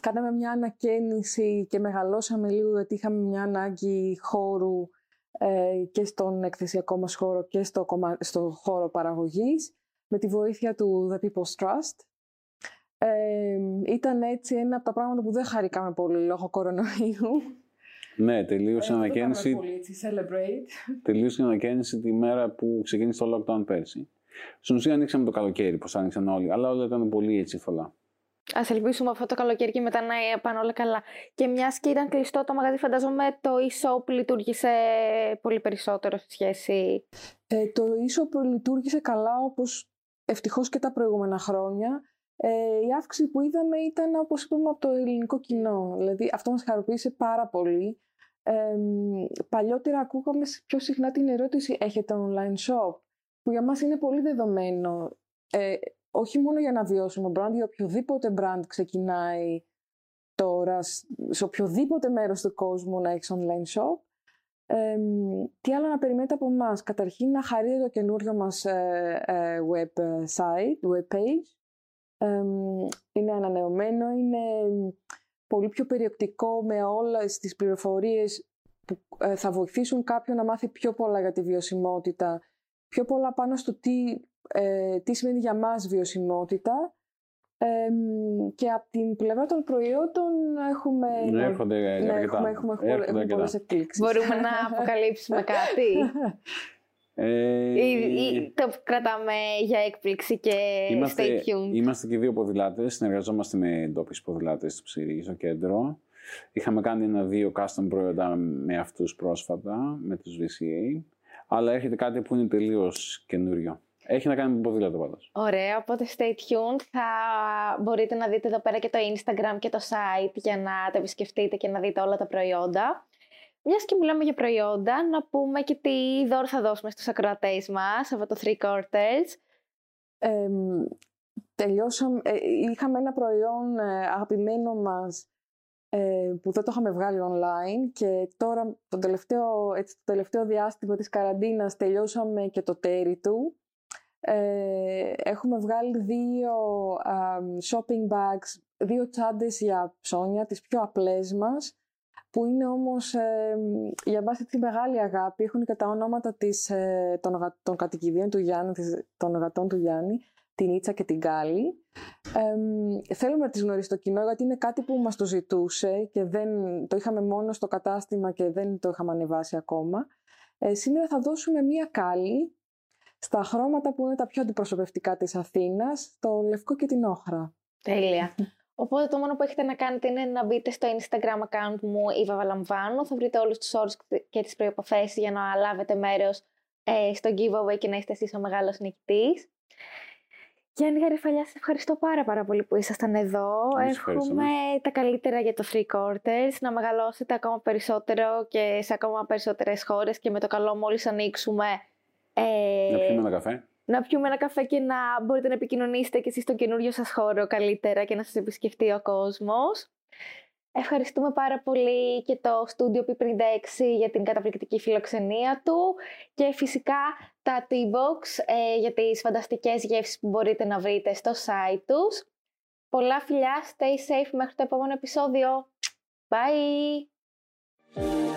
κάναμε μια ανακαίνιση και μεγαλώσαμε λίγο γιατί είχαμε μια ανάγκη χώρου ε, και στον εκθεσιακό μας χώρο και στο, στο χώρο παραγωγής με τη βοήθεια του The People's Trust. Ε, ήταν έτσι ένα από τα πράγματα που δεν χαρήκαμε πολύ λόγω κορονοϊού. Ναι, τελείωσε η ε, ανακαίνιση. Τελείωσε η ανακαίνιση τη μέρα που ξεκίνησε το lockdown πέρσι. Στην ουσία ανοίξαμε το καλοκαίρι, πώ άνοιξαν όλοι, αλλά όλα ήταν πολύ έτσι φωλά. Α ελπίσουμε αυτό το καλοκαίρι και μετά να πάνε όλα καλά. Και μιας και ήταν κλειστό το μαγαζί, φαντάζομαι το e-shop λειτουργήσε πολύ περισσότερο σε σχέση. Ε, το e-shop λειτουργήσε καλά όπως ευτυχώς και τα προηγούμενα χρόνια. Ε, η αύξηση που είδαμε ήταν, όπως είπαμε, από το ελληνικό κοινό. Δηλαδή, αυτό μας χαροποίησε πάρα πολύ. Ε, παλιότερα ακούγαμε πιο συχνά την ερώτηση «Έχετε online shop» που για μας είναι πολύ δεδομένο. Ε, όχι μόνο για να βιώσουμε brand, για οποιοδήποτε brand ξεκινάει τώρα σε οποιοδήποτε μέρος του κόσμου να έχεις online shop. Ε, τι άλλο να περιμένετε από εμάς; Καταρχήν να χαρείτε το καινούριο μας ε, ε, website, web page. είναι ανανεωμένο, είναι πολύ πιο περιεκτικό με όλες τις πληροφορίες που ε, θα βοηθήσουν κάποιον να μάθει πιο πολλά για τη βιωσιμότητα, πιο πολλά πάνω στο τι, ε, τι σημαίνει για μας βιωσιμότητα και από την πλευρά των προϊόντων έχουμε, ναι, έρχονται, ναι, έχουμε, έχουμε, έχουμε, πολλές εκπλήξεις. Μπορούμε να *laughs* αποκαλύψουμε κάτι. *laughs* Ε, ή, το κρατάμε για έκπληξη και είμαστε, stay tuned. Είμαστε και δύο ποδηλάτες, συνεργαζόμαστε με ντόπιους ποδηλάτες του Ψηρή, στο κέντρο. Είχαμε κάνει ένα-δύο custom προϊόντα με αυτούς πρόσφατα, με τους VCA. Αλλά έρχεται κάτι που είναι τελείως καινούριο. Έχει να κάνει με ποδήλατο πάντως. Ωραία, οπότε stay tuned. Θα μπορείτε να δείτε εδώ πέρα και το Instagram και το site για να τα επισκεφτείτε και να δείτε όλα τα προϊόντα. Μιας και μιλάμε για προϊόντα, να πούμε και τι δώρο θα δώσουμε στους ακροατές μας από το Three Quarters. Ε, τελειώσαμε, ε, είχαμε ένα προϊόν ε, αγαπημένο μας ε, που δεν το είχαμε βγάλει online και τώρα το τελευταίο, έτσι, το τελευταίο διάστημα της καραντίνας τελειώσαμε και το τέρι του. Ε, έχουμε βγάλει δύο shopping bags, δύο τσάντες για ψώνια, τις πιο απλές μας, που είναι όμως ε, για βάση τη μεγάλη αγάπη. Έχουν και τα ονόματα της, ε, των, των κατοικιδίων του Γιάννη, των γατών του Γιάννη, την Ίτσα και την Κάλλη. Ε, θέλουμε να τις γνωρίσει το κοινό γιατί είναι κάτι που μας το ζητούσε και δεν, το είχαμε μόνο στο κατάστημα και δεν το είχαμε ανεβάσει ακόμα. Ε, σήμερα θα δώσουμε μία Κάλλη στα χρώματα που είναι τα πιο αντιπροσωπευτικά της Αθήνας, το λευκό και την όχρα. Τέλεια. Οπότε το μόνο που έχετε να κάνετε είναι να μπείτε στο Instagram account μου η Βαβαλαμβάνου. Θα βρείτε όλους τους όρους και τις προϋποθέσεις για να λάβετε μέρος ε, στο giveaway και να είστε εσείς ο μεγάλος νικητής. Γιάννη Γαριφαλιά, σε ευχαριστώ πάρα πάρα πολύ που ήσασταν εδώ. Εύχομαι τα καλύτερα για το Three Quarters, να μεγαλώσετε ακόμα περισσότερο και σε ακόμα περισσότερες χώρες και με το καλό μόλις ανοίξουμε. Ε, να πιούμε ένα καφέ να πιούμε ένα καφέ και να μπορείτε να επικοινωνήσετε και εσείς στο καινούριο σας χώρο καλύτερα και να σας επισκεφτεί ο κόσμος. Ευχαριστούμε πάρα πολύ και το Studio P56 για την καταπληκτική φιλοξενία του και φυσικά τα T-Box ε, για τις φανταστικές γεύσεις που μπορείτε να βρείτε στο site τους. Πολλά φιλιά, stay safe μέχρι το επόμενο επεισόδιο. Bye! Bye.